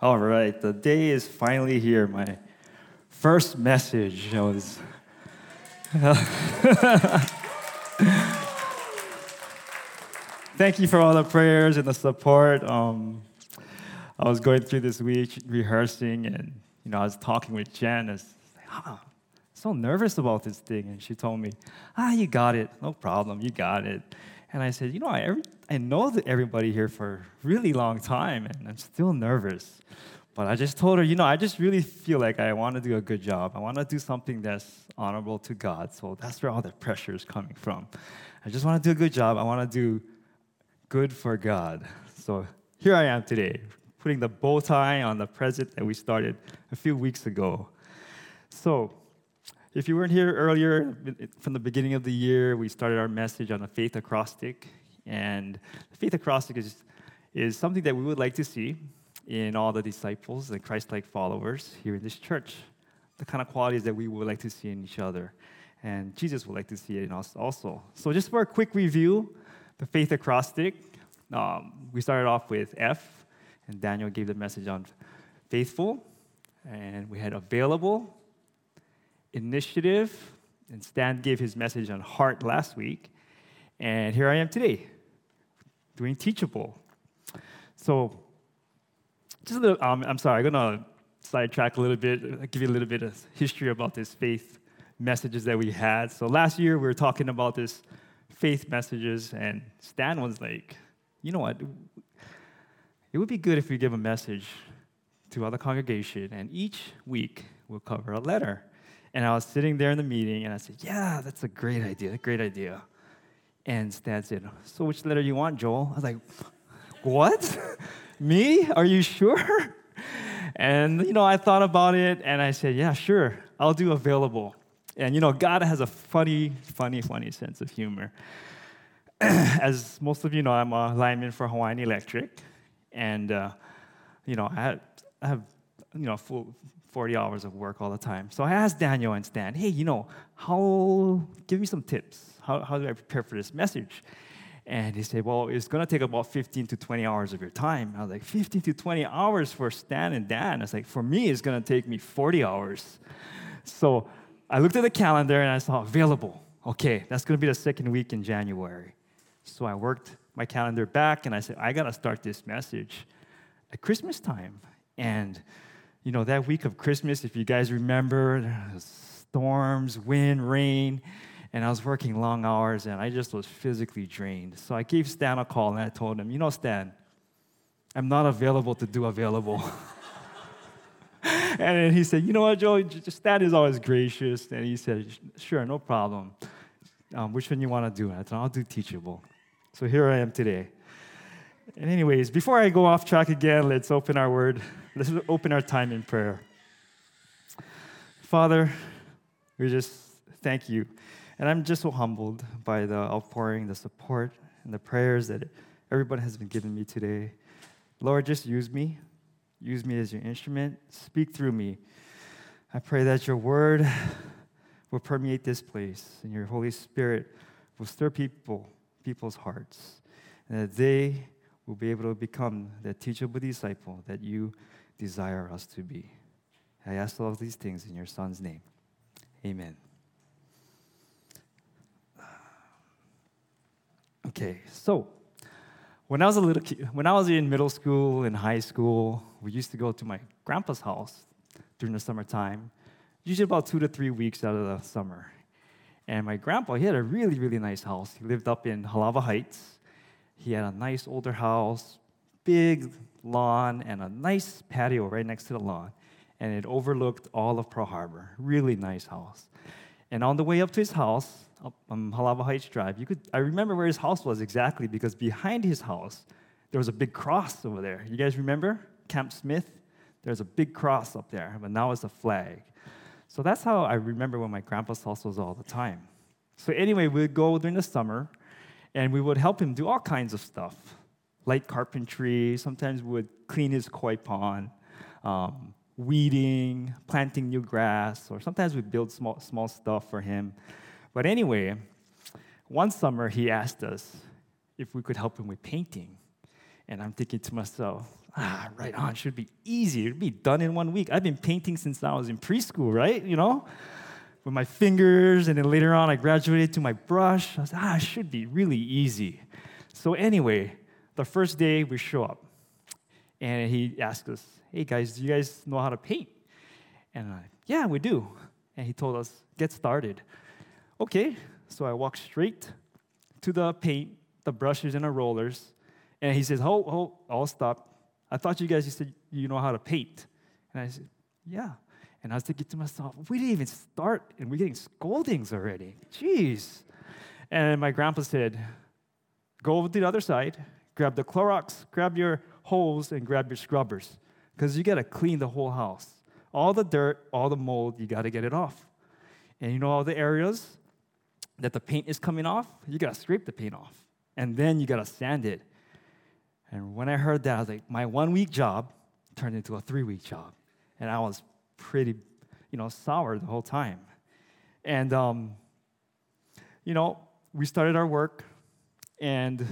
All right, the day is finally here. My first message was. Thank you for all the prayers and the support. Um, I was going through this week rehearsing, and you know, I was talking with Jen. I was like, ah, so nervous about this thing, and she told me, "Ah, you got it. No problem. You got it." And I said, "You know, I, every, I know everybody here for a really long time, and I'm still nervous." But I just told her, you know, I just really feel like I want to do a good job. I want to do something that's honorable to God. So that's where all the pressure is coming from. I just want to do a good job. I want to do good for God. So here I am today, putting the bow tie on the present that we started a few weeks ago. So, if you weren't here earlier, from the beginning of the year, we started our message on a faith acrostic. And the faith acrostic is, is something that we would like to see in all the disciples and Christ like followers here in this church. The kind of qualities that we would like to see in each other. And Jesus would like to see it in us also. So, just for a quick review, the faith acrostic, um, we started off with F, and Daniel gave the message on faithful. And we had available, initiative, and Stan gave his message on heart last week. And here I am today, doing teachable. So, just a little, um, I'm sorry, I'm going to sidetrack a little bit, give you a little bit of history about this faith messages that we had. So, last year we were talking about this faith messages, and Stan was like, you know what? It would be good if we give a message to other congregation, and each week we'll cover a letter. And I was sitting there in the meeting, and I said, "Yeah, that's a great idea. Great idea." And Stan said, "So which letter do you want, Joel?" I was like, "What? Me? Are you sure?" And you know, I thought about it, and I said, "Yeah, sure. I'll do available." And you know, God has a funny, funny, funny sense of humor. As most of you know, I'm a lineman for Hawaiian Electric, and uh, you know, I I have you know full 40 hours of work all the time. So I asked Daniel and Stan, hey, you know, how, give me some tips. How, how do I prepare for this message? And he said, well, it's going to take about 15 to 20 hours of your time. I was like, 15 to 20 hours for Stan and Dan? I was like, for me, it's going to take me 40 hours. So I looked at the calendar and I saw available. Okay, that's going to be the second week in January. So I worked my calendar back and I said, I got to start this message at Christmas time. And, you know, that week of Christmas, if you guys remember, storms, wind, rain, and I was working long hours and I just was physically drained. So I gave Stan a call and I told him, you know, Stan, I'm not available to do available. and then he said, you know what, Joe, Stan is always gracious. And he said, sure, no problem. Um, which one you want to do? And I thought, I'll do teachable. So here I am today. And anyways, before I go off track again, let's open our word. Let's open our time in prayer. Father, we just thank you. And I'm just so humbled by the outpouring, the support, and the prayers that everyone has been giving me today. Lord, just use me. Use me as your instrument. Speak through me. I pray that your word will permeate this place and your Holy Spirit will stir people, people's hearts, and that they will be able to become the teachable disciple that you desire us to be. I ask all of these things in your Son's name. Amen. Okay, so when I was a little kid, when I was in middle school and high school, we used to go to my grandpa's house during the summertime, usually about two to three weeks out of the summer. And my grandpa, he had a really, really nice house. He lived up in Halawa Heights. He had a nice older house, big lawn, and a nice patio right next to the lawn. And it overlooked all of Pearl Harbor. Really nice house. And on the way up to his house, up on Halawa Heights Drive, you could I remember where his house was exactly because behind his house there was a big cross over there. You guys remember Camp Smith? There's a big cross up there, but now it's a flag. So that's how I remember when my grandpa's house was all the time. So anyway, we'd go during the summer, and we would help him do all kinds of stuff, light carpentry. Sometimes we would clean his koi pond, um, weeding, planting new grass, or sometimes we'd build small, small stuff for him. But anyway, one summer he asked us if we could help him with painting. And I'm thinking to myself, ah, right on, should be easy. It'd be done in one week. I've been painting since I was in preschool, right? You know, with my fingers, and then later on I graduated to my brush. I was, ah, it should be really easy. So anyway, the first day we show up, and he asked us, hey guys, do you guys know how to paint? And I, yeah, we do. And he told us, get started. Okay, so I walked straight to the paint, the brushes and the rollers, and he says, "Oh, oh, I'll stop. I thought you guys you said you know how to paint." And I said, "Yeah." And I was thinking to myself, "We didn't even start, and we're getting scoldings already. Jeez." And my grandpa said, "Go over to the other side, grab the Clorox, grab your hose, and grab your scrubbers, because you gotta clean the whole house. All the dirt, all the mold, you gotta get it off. And you know all the areas that the paint is coming off, you gotta scrape the paint off, and then you gotta sand it." And when I heard that, I was like, my one week job turned into a three week job. And I was pretty, you know, sour the whole time. And, um, you know, we started our work, and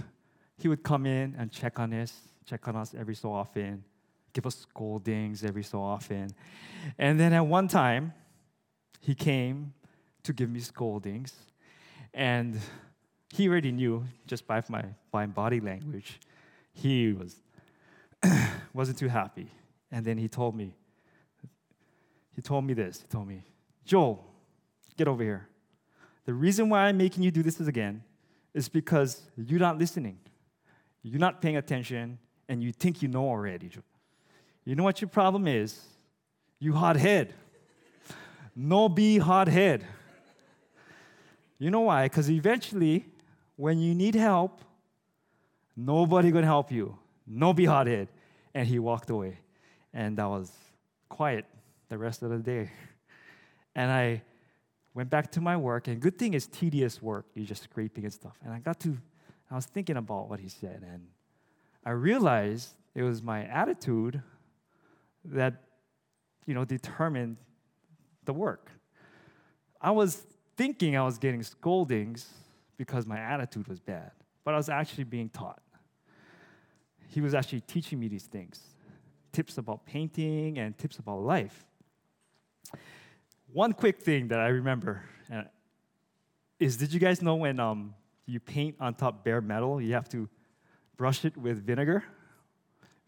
he would come in and check on us, check on us every so often, give us scoldings every so often. And then at one time, he came to give me scoldings, and he already knew just by my, my body language he was wasn't too happy. And then he told me, he told me this. He told me, Joel, get over here. The reason why I'm making you do this again is because you're not listening. You're not paying attention, and you think you know already. You know what your problem is? You hot head. No be hot head. You know why? Because eventually, when you need help, Nobody gonna help you. No be hothead. And he walked away. And I was quiet the rest of the day. And I went back to my work. And good thing is tedious work. You're just scraping and stuff. And I got to, I was thinking about what he said. And I realized it was my attitude that, you know, determined the work. I was thinking I was getting scoldings because my attitude was bad, but I was actually being taught he was actually teaching me these things tips about painting and tips about life. One quick thing that I remember uh, is did you guys know when um, you paint on top bare metal, you have to brush it with vinegar?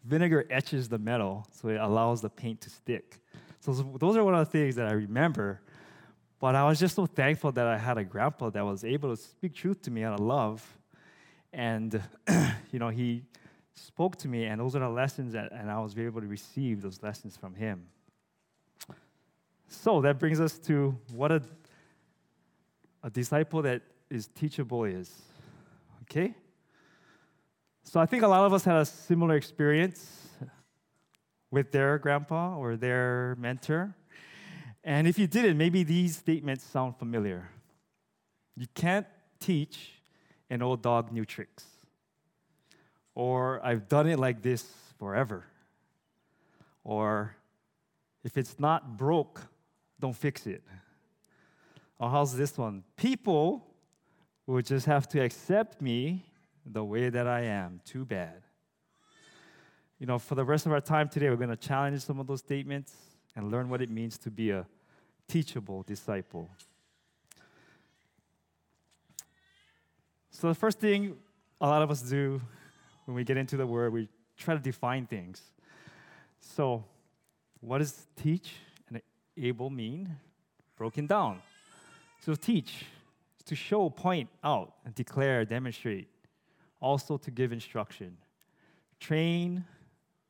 Vinegar etches the metal, so it allows the paint to stick. So those are one of the things that I remember. But I was just so thankful that I had a grandpa that was able to speak truth to me out of love. And, you know, he spoke to me, and those are the lessons that, and I was able to receive those lessons from him. So that brings us to what a, a disciple that is teachable is. Okay? So I think a lot of us had a similar experience with their grandpa or their mentor. And if you didn't, maybe these statements sound familiar. You can't teach an old dog new tricks or I've done it like this forever. Or if it's not broke, don't fix it. Or how's this one? People will just have to accept me the way that I am. Too bad. You know, for the rest of our time today, we're going to challenge some of those statements and learn what it means to be a teachable disciple. So, the first thing a lot of us do when we get into the word, we try to define things. So, what does teach able mean? Broken down. So, teach to show, point out, and declare, demonstrate. Also, to give instruction. Train,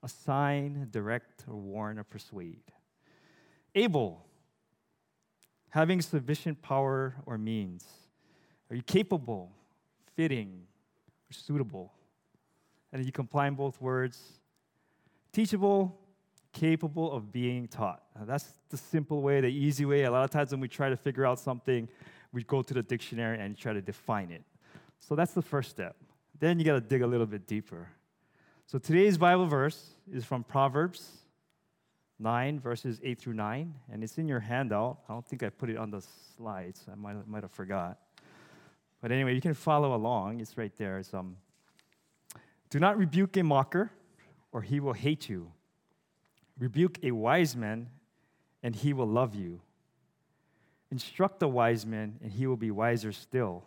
assign, direct, or warn, or persuade. Able, having sufficient power or means. Are you capable, fitting, or suitable? and you combine both words teachable, capable of being taught. Now, that's the simple way, the easy way. A lot of times when we try to figure out something, we go to the dictionary and try to define it. So that's the first step. Then you got to dig a little bit deeper. So today's Bible verse is from Proverbs 9, verses 8 through 9, and it's in your handout. I don't think I put it on the slides. I might, might have forgot. But anyway, you can follow along. It's right there. It's um, do not rebuke a mocker or he will hate you. Rebuke a wise man, and he will love you. Instruct a wise man, and he will be wiser still.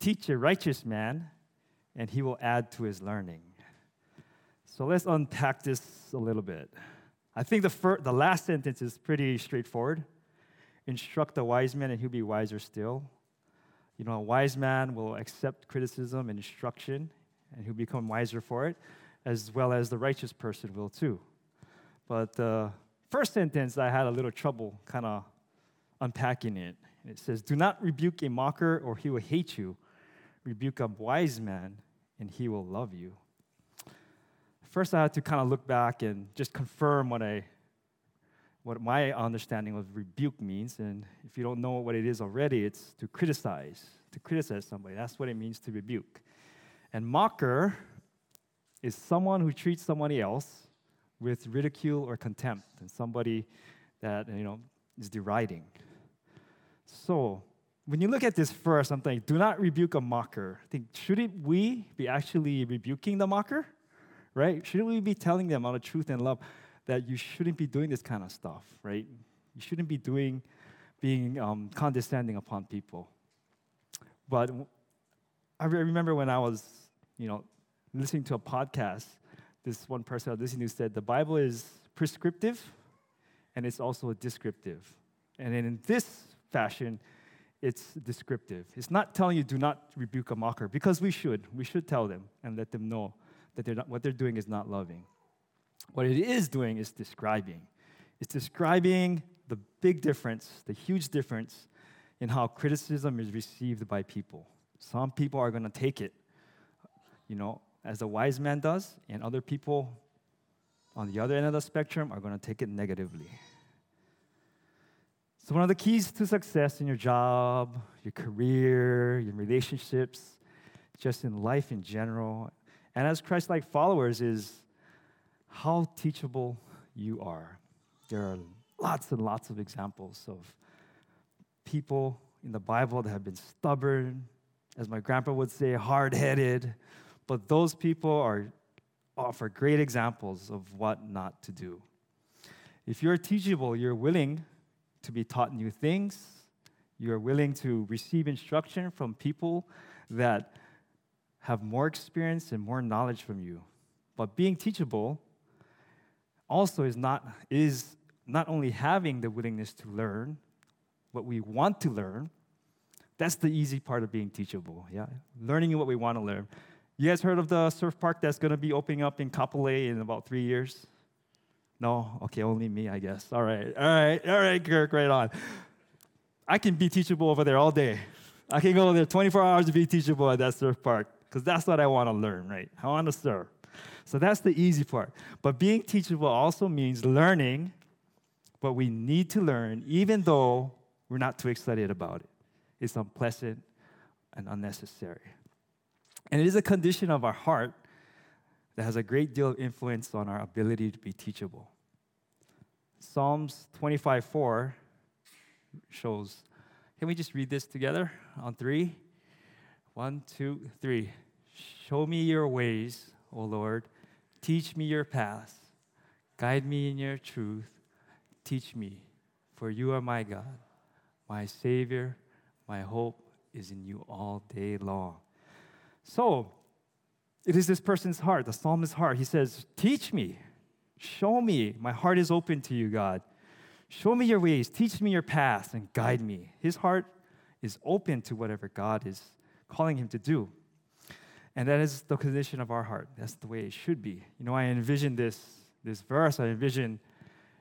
Teach a righteous man, and he will add to his learning. So let's unpack this a little bit. I think the, fir- the last sentence is pretty straightforward. Instruct a wise man, and he'll be wiser still. You know, a wise man will accept criticism and instruction, and he'll become wiser for it, as well as the righteous person will too. But the first sentence, I had a little trouble kind of unpacking it. It says, Do not rebuke a mocker, or he will hate you. Rebuke a wise man, and he will love you. First, I had to kind of look back and just confirm what I what my understanding of rebuke means. And if you don't know what it is already, it's to criticize, to criticize somebody. That's what it means to rebuke. And mocker is someone who treats somebody else with ridicule or contempt, and somebody that you know is deriding. So when you look at this first, I'm thinking, do not rebuke a mocker. I think, shouldn't we be actually rebuking the mocker? Right? Shouldn't we be telling them on the truth and love? that you shouldn't be doing this kind of stuff, right? You shouldn't be doing, being um, condescending upon people. But I remember when I was, you know, listening to a podcast, this one person I was listening to said the Bible is prescriptive and it's also descriptive. And in this fashion, it's descriptive. It's not telling you do not rebuke a mocker because we should. We should tell them and let them know that they're not, what they're doing is not loving. What it is doing is describing. It's describing the big difference, the huge difference in how criticism is received by people. Some people are going to take it, you know, as a wise man does, and other people on the other end of the spectrum are going to take it negatively. So, one of the keys to success in your job, your career, your relationships, just in life in general, and as Christ like followers, is how teachable you are. There are lots and lots of examples of people in the Bible that have been stubborn, as my grandpa would say, hard headed, but those people are offer great examples of what not to do. If you're teachable, you're willing to be taught new things, you're willing to receive instruction from people that have more experience and more knowledge from you. But being teachable also is not, is not only having the willingness to learn what we want to learn, that's the easy part of being teachable, yeah? Learning what we want to learn. You guys heard of the surf park that's going to be opening up in Kapolei in about three years? No? Okay, only me, I guess. All right, all right, all right, Kirk, right on. I can be teachable over there all day. I can go there 24 hours to be teachable at that surf park because that's what I want to learn, right? I want to surf. So that's the easy part. But being teachable also means learning what we need to learn, even though we're not too excited about it. It's unpleasant and unnecessary. And it is a condition of our heart that has a great deal of influence on our ability to be teachable. Psalms 25 4 shows. Can we just read this together on three? One, two, three. Show me your ways, O Lord. Teach me your paths. Guide me in your truth. Teach me, for you are my God, my Savior. My hope is in you all day long. So, it is this person's heart, the psalmist's heart. He says, Teach me, show me. My heart is open to you, God. Show me your ways, teach me your paths, and guide me. His heart is open to whatever God is calling him to do. And that is the condition of our heart. That's the way it should be. You know, I envision this, this verse, I envision,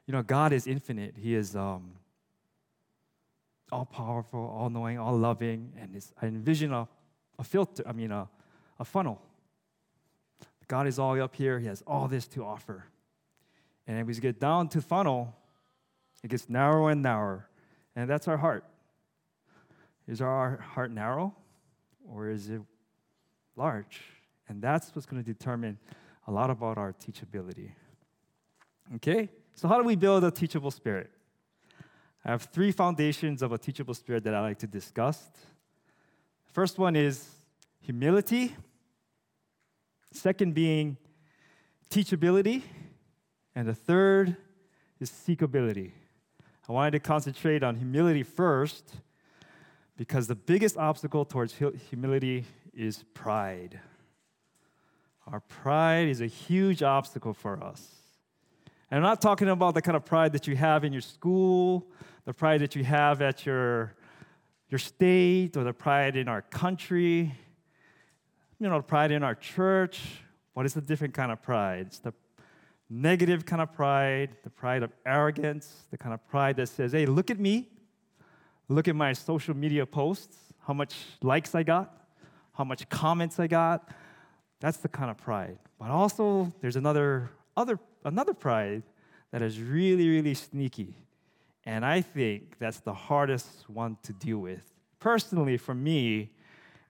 you know, God is infinite. He is um, all powerful, all knowing, all loving. And I envision a, a filter, I mean, a, a funnel. God is all up here, He has all this to offer. And as we get down to funnel, it gets narrower and narrower. And that's our heart. Is our heart narrow or is it large. And that's what's going to determine a lot about our teachability. Okay? So, how do we build a teachable spirit? I have three foundations of a teachable spirit that I like to discuss. First one is humility. Second being teachability, and the third is seekability. I wanted to concentrate on humility first because the biggest obstacle towards humility is pride. Our pride is a huge obstacle for us. And I'm not talking about the kind of pride that you have in your school, the pride that you have at your, your state, or the pride in our country, you know, pride in our church. What is the different kind of pride? It's the negative kind of pride, the pride of arrogance, the kind of pride that says, hey, look at me, look at my social media posts, how much likes I got, how much comments I got. That's the kind of pride. But also, there's another, other, another pride that is really, really sneaky. And I think that's the hardest one to deal with. Personally, for me,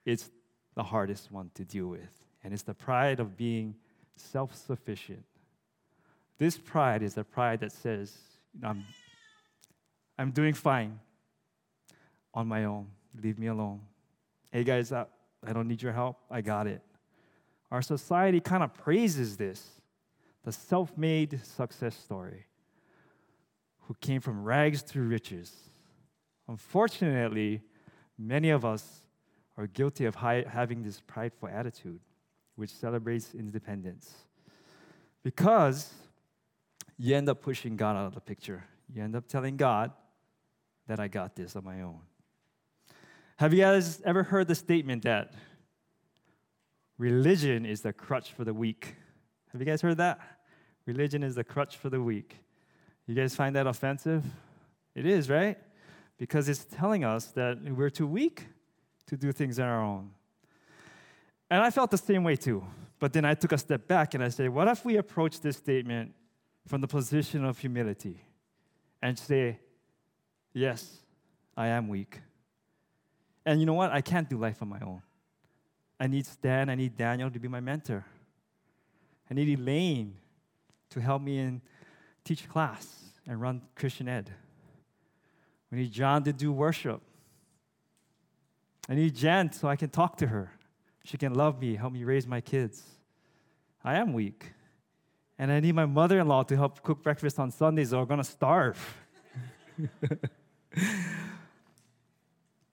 it's the hardest one to deal with. And it's the pride of being self sufficient. This pride is the pride that says, I'm, I'm doing fine on my own. Leave me alone. Hey guys, I, I don't need your help. I got it. Our society kind of praises this the self made success story who came from rags to riches. Unfortunately, many of us are guilty of high, having this prideful attitude, which celebrates independence. Because you end up pushing God out of the picture. You end up telling God that I got this on my own. Have you guys ever heard the statement that religion is the crutch for the weak? Have you guys heard that? Religion is the crutch for the weak. You guys find that offensive? It is, right? Because it's telling us that we're too weak to do things on our own. And I felt the same way too. But then I took a step back and I said, what if we approach this statement from the position of humility and say, Yes, I am weak. And you know what? I can't do life on my own. I need Stan, I need Daniel to be my mentor. I need Elaine to help me in teach class and run Christian Ed. We need John to do worship. I need Jen so I can talk to her. She can love me, help me raise my kids. I am weak. And I need my mother in law to help cook breakfast on Sundays, or I'm going to starve.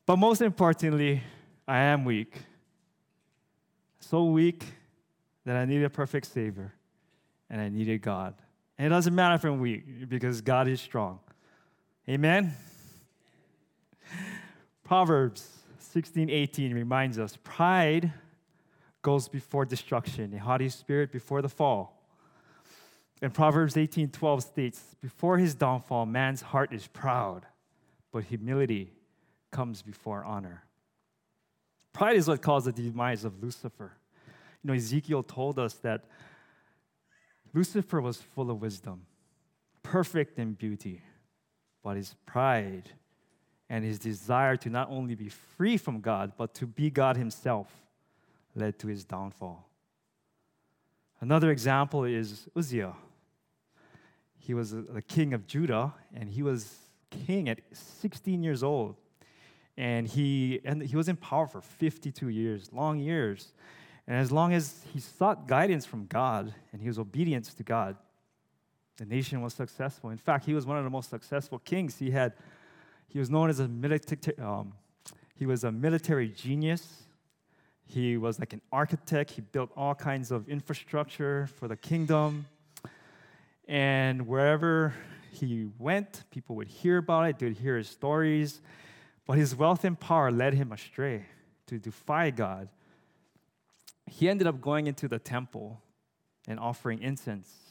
but most importantly, I am weak. So weak that I needed a perfect Savior, and I needed God. And it doesn't matter if I'm weak, because God is strong. Amen? Proverbs 16 18 reminds us pride goes before destruction, a haughty spirit before the fall. And Proverbs 18:12 states, "Before his downfall, man's heart is proud, but humility comes before honor." Pride is what caused the demise of Lucifer. You know, Ezekiel told us that Lucifer was full of wisdom, perfect in beauty, but his pride and his desire to not only be free from God, but to be God himself led to his downfall. Another example is Uzziah. He was the king of Judah, and he was king at 16 years old. And he, and he was in power for 52 years, long years. And as long as he sought guidance from God and he was obedient to God, the nation was successful. In fact, he was one of the most successful kings. He had, he was known as a military, um, he was a military genius. He was like an architect. He built all kinds of infrastructure for the kingdom. And wherever he went, people would hear about it, they'd hear his stories. But his wealth and power led him astray to defy God. He ended up going into the temple and offering incense.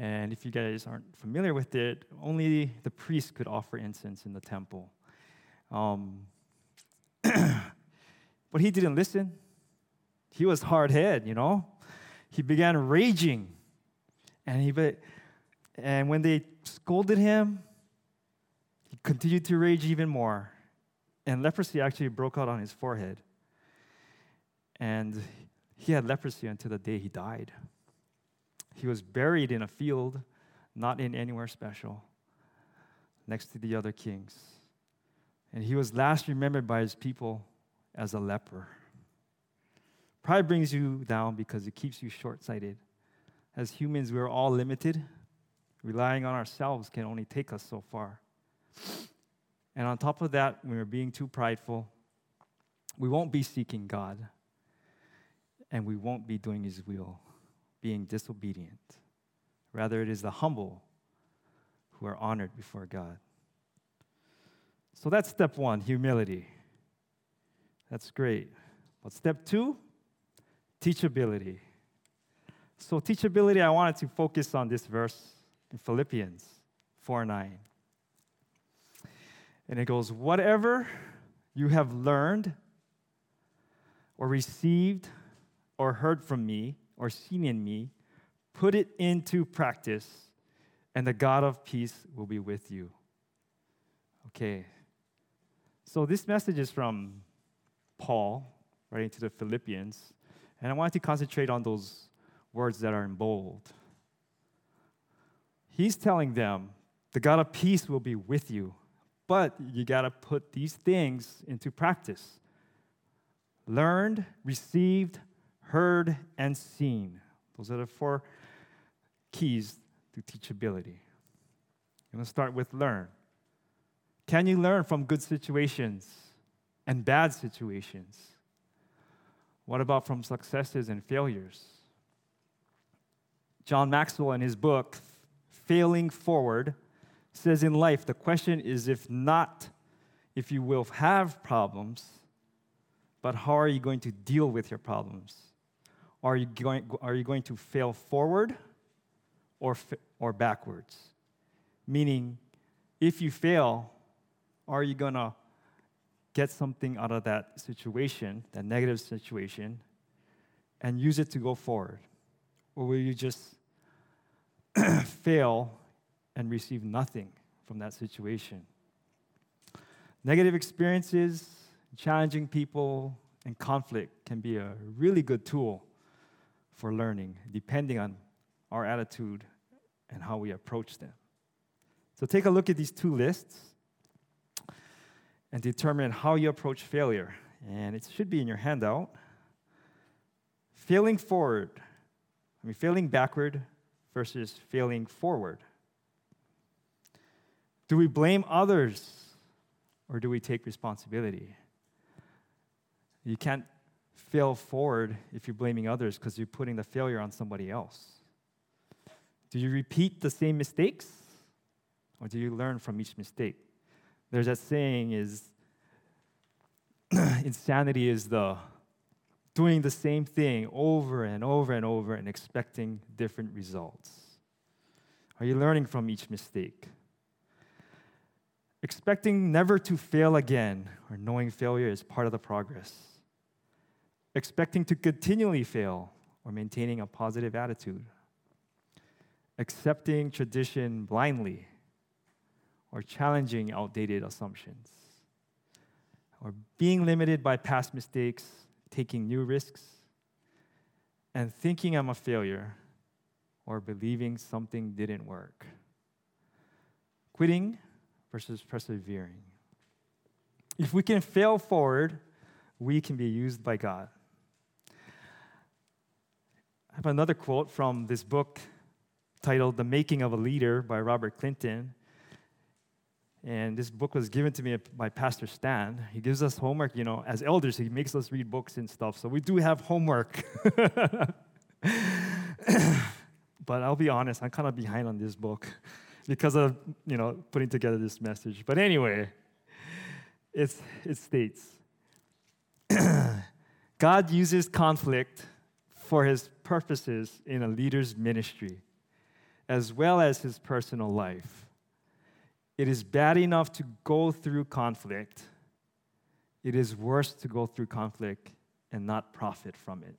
And if you guys aren't familiar with it, only the priest could offer incense in the temple. Um, but he didn't listen. He was hard headed, you know. He began raging. And, he, and when they scolded him, he continued to rage even more. And leprosy actually broke out on his forehead. And he had leprosy until the day he died. He was buried in a field, not in anywhere special, next to the other kings. And he was last remembered by his people as a leper. Pride brings you down because it keeps you short sighted, As humans, we're all limited. Relying on ourselves can only take us so far. And on top of that, when we're being too prideful, we won't be seeking God and we won't be doing His will, being disobedient. Rather, it is the humble who are honored before God. So that's step one humility. That's great. But step two, teachability. So, teachability, I wanted to focus on this verse in Philippians 4 9. And it goes, Whatever you have learned or received or heard from me or seen in me, put it into practice, and the God of peace will be with you. Okay. So this message is from Paul, writing to the Philippians, and I wanted to concentrate on those words that are in bold. He's telling them, the God of peace will be with you, but you got to put these things into practice learned, received, heard, and seen. Those are the four keys to teachability. I'm going to start with learn. Can you learn from good situations and bad situations? What about from successes and failures? John Maxwell, in his book, Failing Forward, says in life the question is if not, if you will have problems, but how are you going to deal with your problems? Are you going, are you going to fail forward or, or backwards? Meaning, if you fail, are you going to get something out of that situation, that negative situation, and use it to go forward? Or will you just fail and receive nothing from that situation? Negative experiences, challenging people, and conflict can be a really good tool for learning, depending on our attitude and how we approach them. So take a look at these two lists and determine how you approach failure. And it should be in your handout. Failing forward, I mean, failing backward versus failing forward. Do we blame others or do we take responsibility? You can't fail forward if you're blaming others because you're putting the failure on somebody else. Do you repeat the same mistakes or do you learn from each mistake? There's that saying is insanity is the doing the same thing over and over and over and expecting different results. Are you learning from each mistake? Expecting never to fail again or knowing failure is part of the progress expecting to continually fail, or maintaining a positive attitude, accepting tradition blindly, or challenging outdated assumptions, or being limited by past mistakes, taking new risks, and thinking I'm a failure, or believing something didn't work. Quitting versus persevering. If we can fail forward, we can be used by God. I have another quote from this book titled The Making of a Leader by Robert Clinton. And this book was given to me by Pastor Stan. He gives us homework, you know, as elders, he makes us read books and stuff. So we do have homework. but I'll be honest, I'm kind of behind on this book because of, you know, putting together this message. But anyway, it's, it states God uses conflict for his purposes in a leader's ministry, as well as his personal life. It is bad enough to go through conflict, it is worse to go through conflict and not profit from it.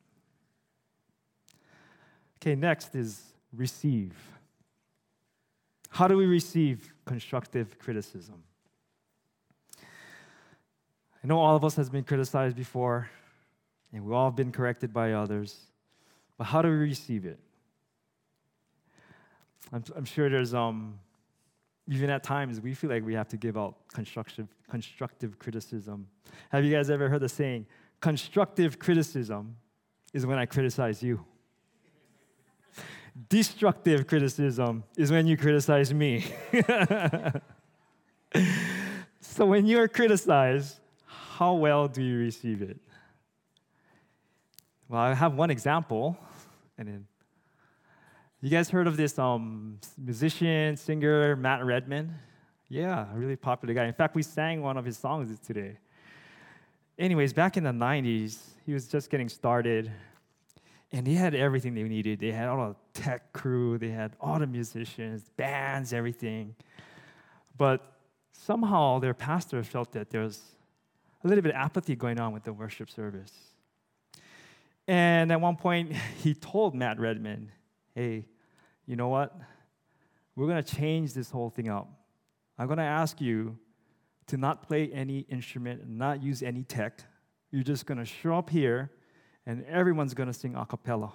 Okay, next is receive. How do we receive constructive criticism? I know all of us has been criticized before, and we've all been corrected by others. But how do we receive it? I'm, I'm sure there's, um, even at times, we feel like we have to give out constructive, constructive criticism. Have you guys ever heard the saying, constructive criticism is when I criticize you? Destructive criticism is when you criticize me. so when you are criticized, how well do you receive it? Well, I have one example, and you guys heard of this um, musician, singer, Matt Redman? Yeah, a really popular guy. In fact, we sang one of his songs today. Anyways, back in the 90s, he was just getting started, and he had everything they needed. They had all the tech crew, they had all the musicians, bands, everything. But somehow their pastor felt that there was a little bit of apathy going on with the worship service. And at one point, he told Matt Redman, hey, you know what? We're going to change this whole thing up. I'm going to ask you to not play any instrument, not use any tech. You're just going to show up here, and everyone's going to sing a cappella.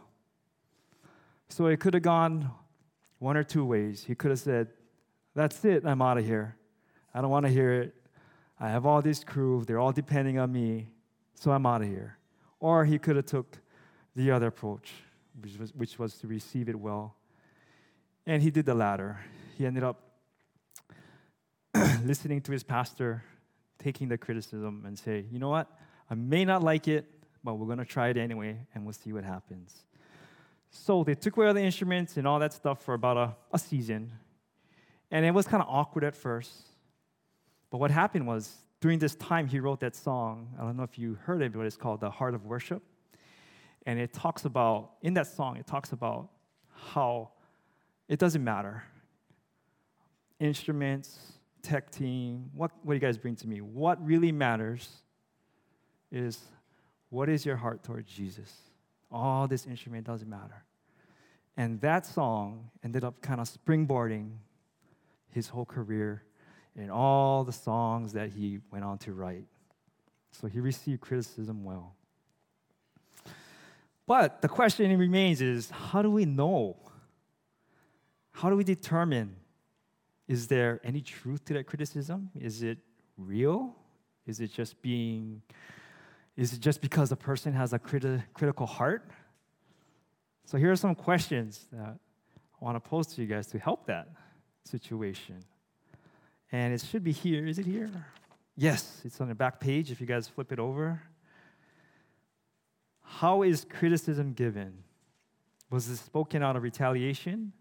So it could have gone one or two ways. He could have said, That's it, I'm out of here. I don't want to hear it. I have all this crew, they're all depending on me, so I'm out of here. Or he could have took the other approach, which was, which was to receive it well. And he did the latter. He ended up listening to his pastor, taking the criticism, and say, you know what? I may not like it, but we're going to try it anyway, and we'll see what happens. So they took away all the instruments and all that stuff for about a, a season. And it was kind of awkward at first. But what happened was, during this time, he wrote that song. I don't know if you heard it, but it's called The Heart of Worship. And it talks about, in that song, it talks about how it doesn't matter. Instruments, tech team, what, what do you guys bring to me? What really matters is what is your heart towards Jesus? All this instrument doesn't matter. And that song ended up kind of springboarding his whole career and all the songs that he went on to write. So he received criticism well. But the question remains is how do we know? How do we determine? Is there any truth to that criticism? Is it real? Is it just being, is it just because a person has a criti- critical heart? So here are some questions that I want to pose to you guys to help that situation. And it should be here. Is it here? Yes, it's on the back page if you guys flip it over. How is criticism given? Was it spoken out of retaliation,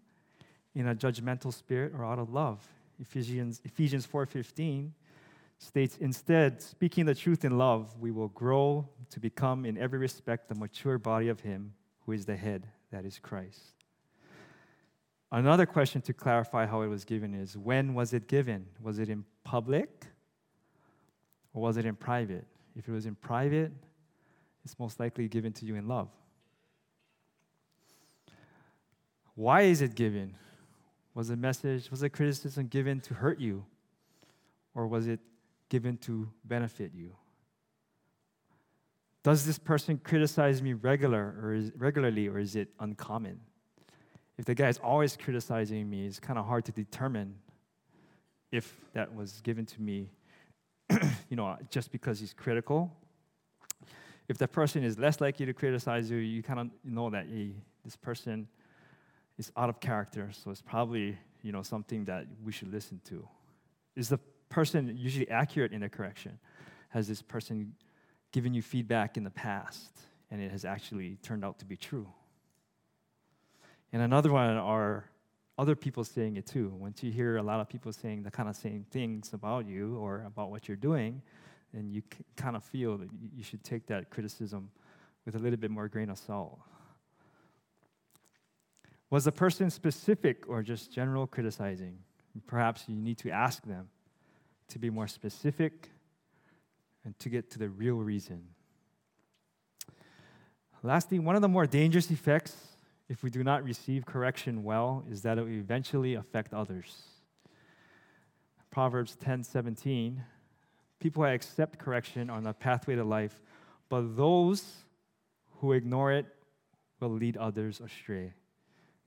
in a judgmental spirit, or out of love? Ephesians, Ephesians 4:15 states, "Instead, speaking the truth in love, we will grow to become in every respect the mature body of him who is the head, that is Christ." Another question to clarify how it was given is when was it given? Was it in public or was it in private? If it was in private, it's most likely given to you in love. Why is it given? Was the message, was the criticism given to hurt you? Or was it given to benefit you? Does this person criticize me regular or is, regularly or is it uncommon? If the guy is always criticizing me, it's kind of hard to determine if that was given to me, you know, just because he's critical if that person is less likely to criticize you, you kind of know that hey, this person is out of character, so it's probably you know something that we should listen to. Is the person usually accurate in a correction? Has this person given you feedback in the past and it has actually turned out to be true? And another one are other people saying it too. Once you hear a lot of people saying the kind of same things about you or about what you're doing, and you kind of feel that you should take that criticism with a little bit more grain of salt. Was the person specific or just general criticizing? Perhaps you need to ask them to be more specific and to get to the real reason. Lastly, one of the more dangerous effects if we do not receive correction well is that it will eventually affect others. Proverbs 10:17 People who accept correction on the pathway to life, but those who ignore it will lead others astray.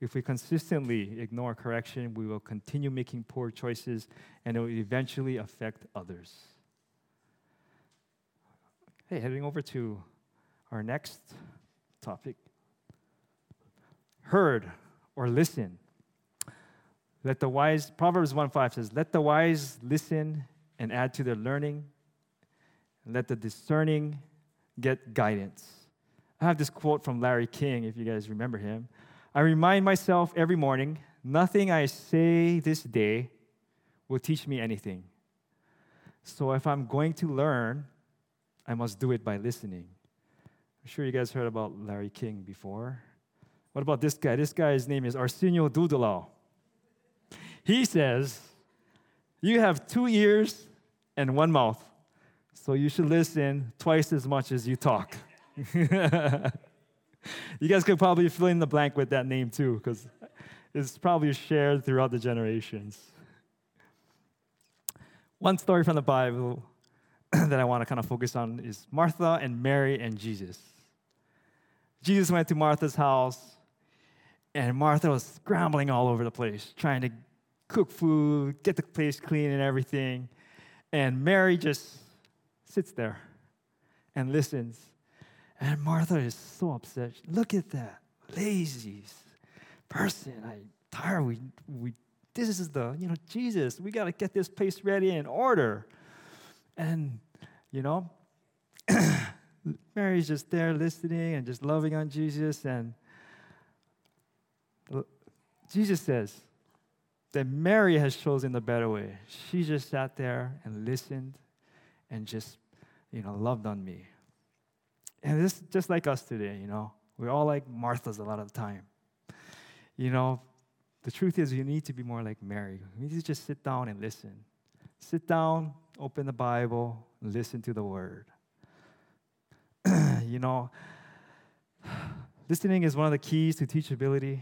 If we consistently ignore correction, we will continue making poor choices and it will eventually affect others. Hey, heading over to our next topic heard or listen. Let the wise, Proverbs 1 5 says, Let the wise listen and add to their learning, let the discerning get guidance. I have this quote from Larry King, if you guys remember him. I remind myself every morning nothing I say this day will teach me anything. So if I'm going to learn, I must do it by listening. I'm sure you guys heard about Larry King before. What about this guy? This guy's name is Arsenio Dudalao. He says, You have two ears and one mouth, so you should listen twice as much as you talk. you guys could probably fill in the blank with that name too, because it's probably shared throughout the generations. One story from the Bible that I want to kind of focus on is Martha and Mary and Jesus. Jesus went to Martha's house, and Martha was scrambling all over the place, trying to cook food, get the place clean and everything. And Mary just sits there and listens. And Martha is so upset. Look at that lazy person. I tired. We, we this is the, you know, Jesus, we got to get this place ready in order. And, you know, Mary's just there listening and just loving on Jesus. And uh, Jesus says that Mary has chosen the better way. She just sat there and listened and just, you know, loved on me. And this just like us today, you know. We're all like Marthas a lot of the time. You know, the truth is, you need to be more like Mary. You need to just sit down and listen. Sit down, open the Bible, listen to the Word. you know, listening is one of the keys to teachability.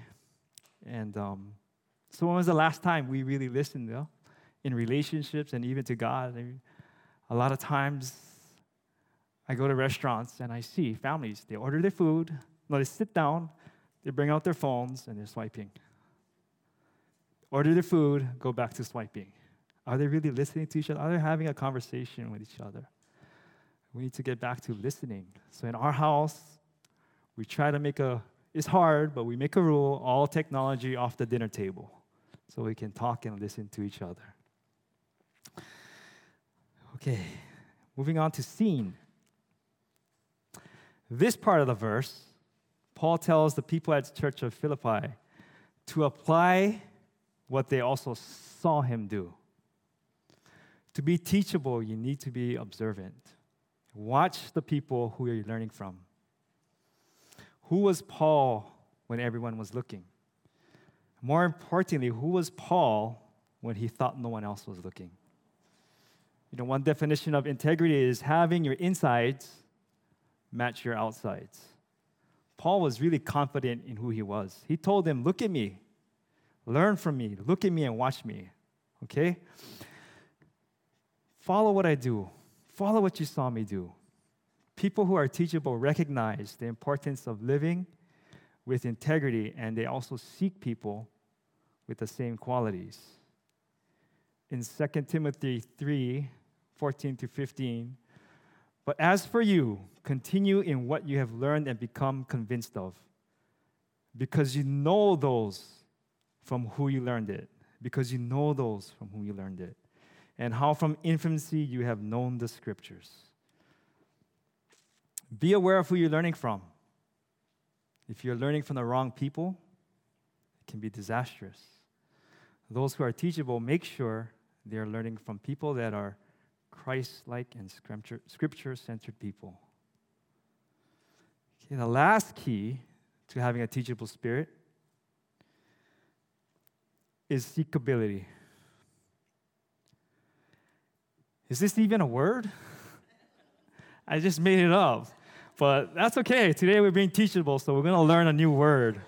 And um, so, when was the last time we really listened, know, in relationships and even to God? I mean, a lot of times, I go to restaurants and I see families. They order their food. They sit down. They bring out their phones and they're swiping order their food, go back to swiping. Are they really listening to each other? Are they having a conversation with each other? We need to get back to listening. So in our house, we try to make a, it's hard, but we make a rule all technology off the dinner table so we can talk and listen to each other. Okay, moving on to seen. This part of the verse, Paul tells the people at the church of Philippi to apply what they also saw him do. To be teachable, you need to be observant. Watch the people who you're learning from. Who was Paul when everyone was looking? More importantly, who was Paul when he thought no one else was looking? You know, one definition of integrity is having your insides match your outsides. Paul was really confident in who he was. He told them, Look at me. Learn from me. Look at me and watch me. Okay? Follow what I do. Follow what you saw me do. People who are teachable recognize the importance of living with integrity and they also seek people with the same qualities. In 2 Timothy 3 14 to 15, but as for you, continue in what you have learned and become convinced of, because you know those from who you learned it, because you know those from whom you learned it, and how from infancy you have known the scriptures. Be aware of who you're learning from. If you're learning from the wrong people, it can be disastrous. Those who are teachable, make sure they're learning from people that are Christ like and scripture centered people. Okay, the last key to having a teachable spirit is seekability. Is this even a word? I just made it up. But that's okay. Today we're being teachable, so we're going to learn a new word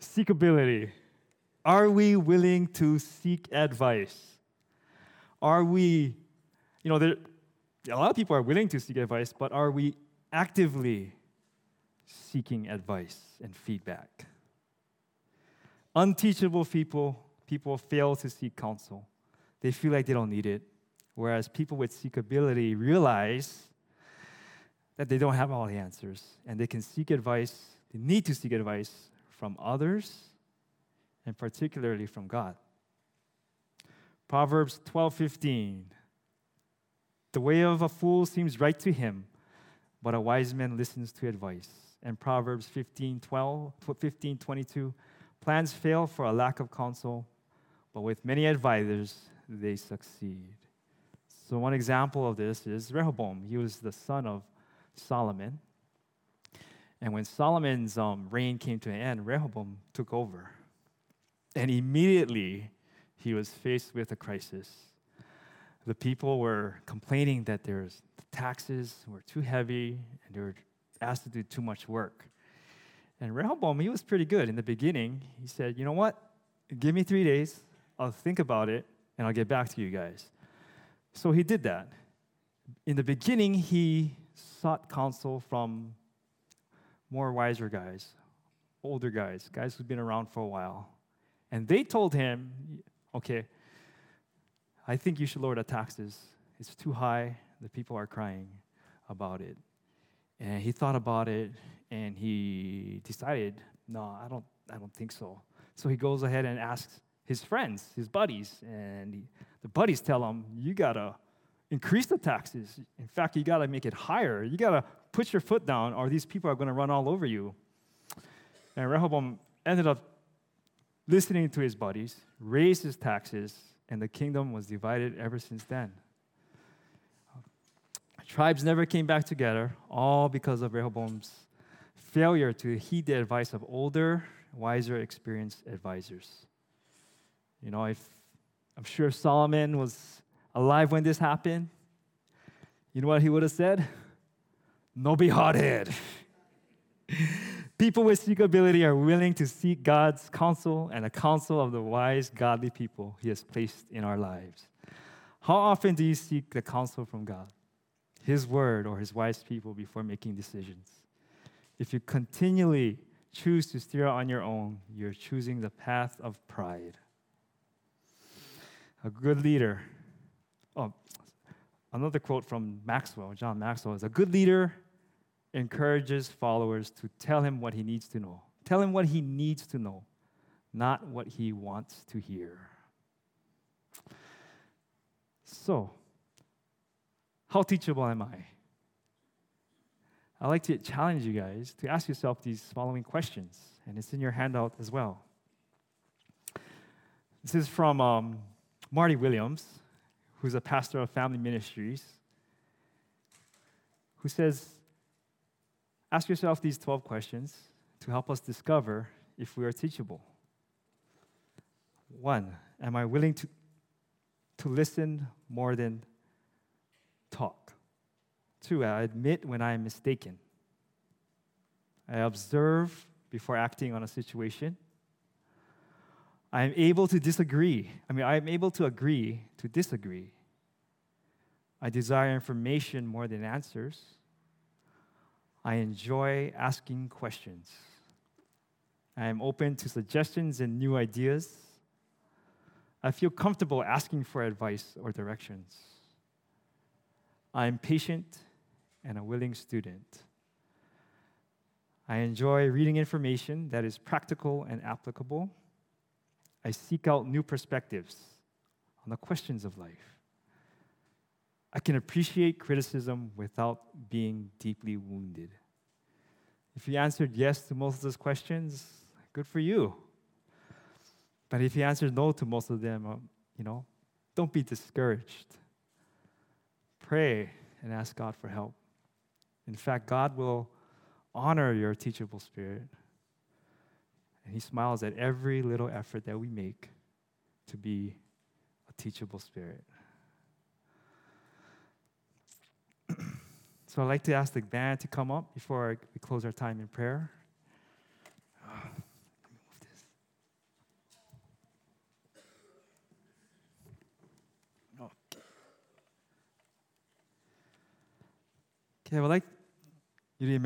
seekability. Are we willing to seek advice? Are we, you know, there, a lot of people are willing to seek advice, but are we actively seeking advice and feedback? Unteachable people people fail to seek counsel. They feel like they don't need it. Whereas people with seekability realize that they don't have all the answers and they can seek advice, they need to seek advice from others and particularly from God. Proverbs 12:15 The way of a fool seems right to him, but a wise man listens to advice. And Proverbs 15:12 15:22 Plans fail for a lack of counsel, but with many advisors they succeed. So one example of this is Rehoboam. He was the son of Solomon. And when Solomon's um, reign came to an end, Rehoboam took over. And immediately he was faced with a crisis. The people were complaining that their taxes were too heavy and they were asked to do too much work. And Rehoboam, he was pretty good in the beginning. He said, You know what? Give me three days. I'll think about it and I'll get back to you guys. So he did that. In the beginning, he sought counsel from more wiser guys, older guys, guys who've been around for a while. And they told him, okay, I think you should lower the taxes. It's too high. The people are crying about it. And he thought about it and he decided, no, I don't, I don't think so. So he goes ahead and asks his friends, his buddies, and he, the buddies tell him, you gotta increase the taxes. In fact, you gotta make it higher. You gotta put your foot down, or these people are gonna run all over you. And Rehoboam ended up listening to his buddies, raised his taxes, and the kingdom was divided ever since then. Tribes never came back together, all because of Rehoboam's failure to heed the advice of older, wiser, experienced advisors. You know, if I'm sure Solomon was alive when this happened, you know what he would have said? No be hothead. People with seekability are willing to seek God's counsel and the counsel of the wise, godly people He has placed in our lives. How often do you seek the counsel from God, His word, or His wise people before making decisions? If you continually choose to steer on your own, you're choosing the path of pride. A good leader, oh, another quote from Maxwell, John Maxwell, is a good leader encourages followers to tell him what he needs to know. Tell him what he needs to know, not what he wants to hear. So, how teachable am I? I like to challenge you guys to ask yourself these following questions, and it's in your handout as well. This is from um, Marty Williams, who's a pastor of family ministries, who says, Ask yourself these 12 questions to help us discover if we are teachable. One, am I willing to, to listen more than talk? Two, I admit when I am mistaken. I observe before acting on a situation. I am able to disagree. I mean, I am able to agree to disagree. I desire information more than answers. I enjoy asking questions. I am open to suggestions and new ideas. I feel comfortable asking for advice or directions. I am patient and a willing student. I enjoy reading information that is practical and applicable. I seek out new perspectives on the questions of life. I can appreciate criticism without being deeply wounded. If you answered yes to most of those questions, good for you. But if you answered no to most of them, uh, you know, don't be discouraged. Pray and ask God for help. In fact, God will honor your teachable spirit. And He smiles at every little effort that we make to be a teachable spirit. So I'd like to ask the band to come up before we close our time in prayer. Okay, I would like you to imagine.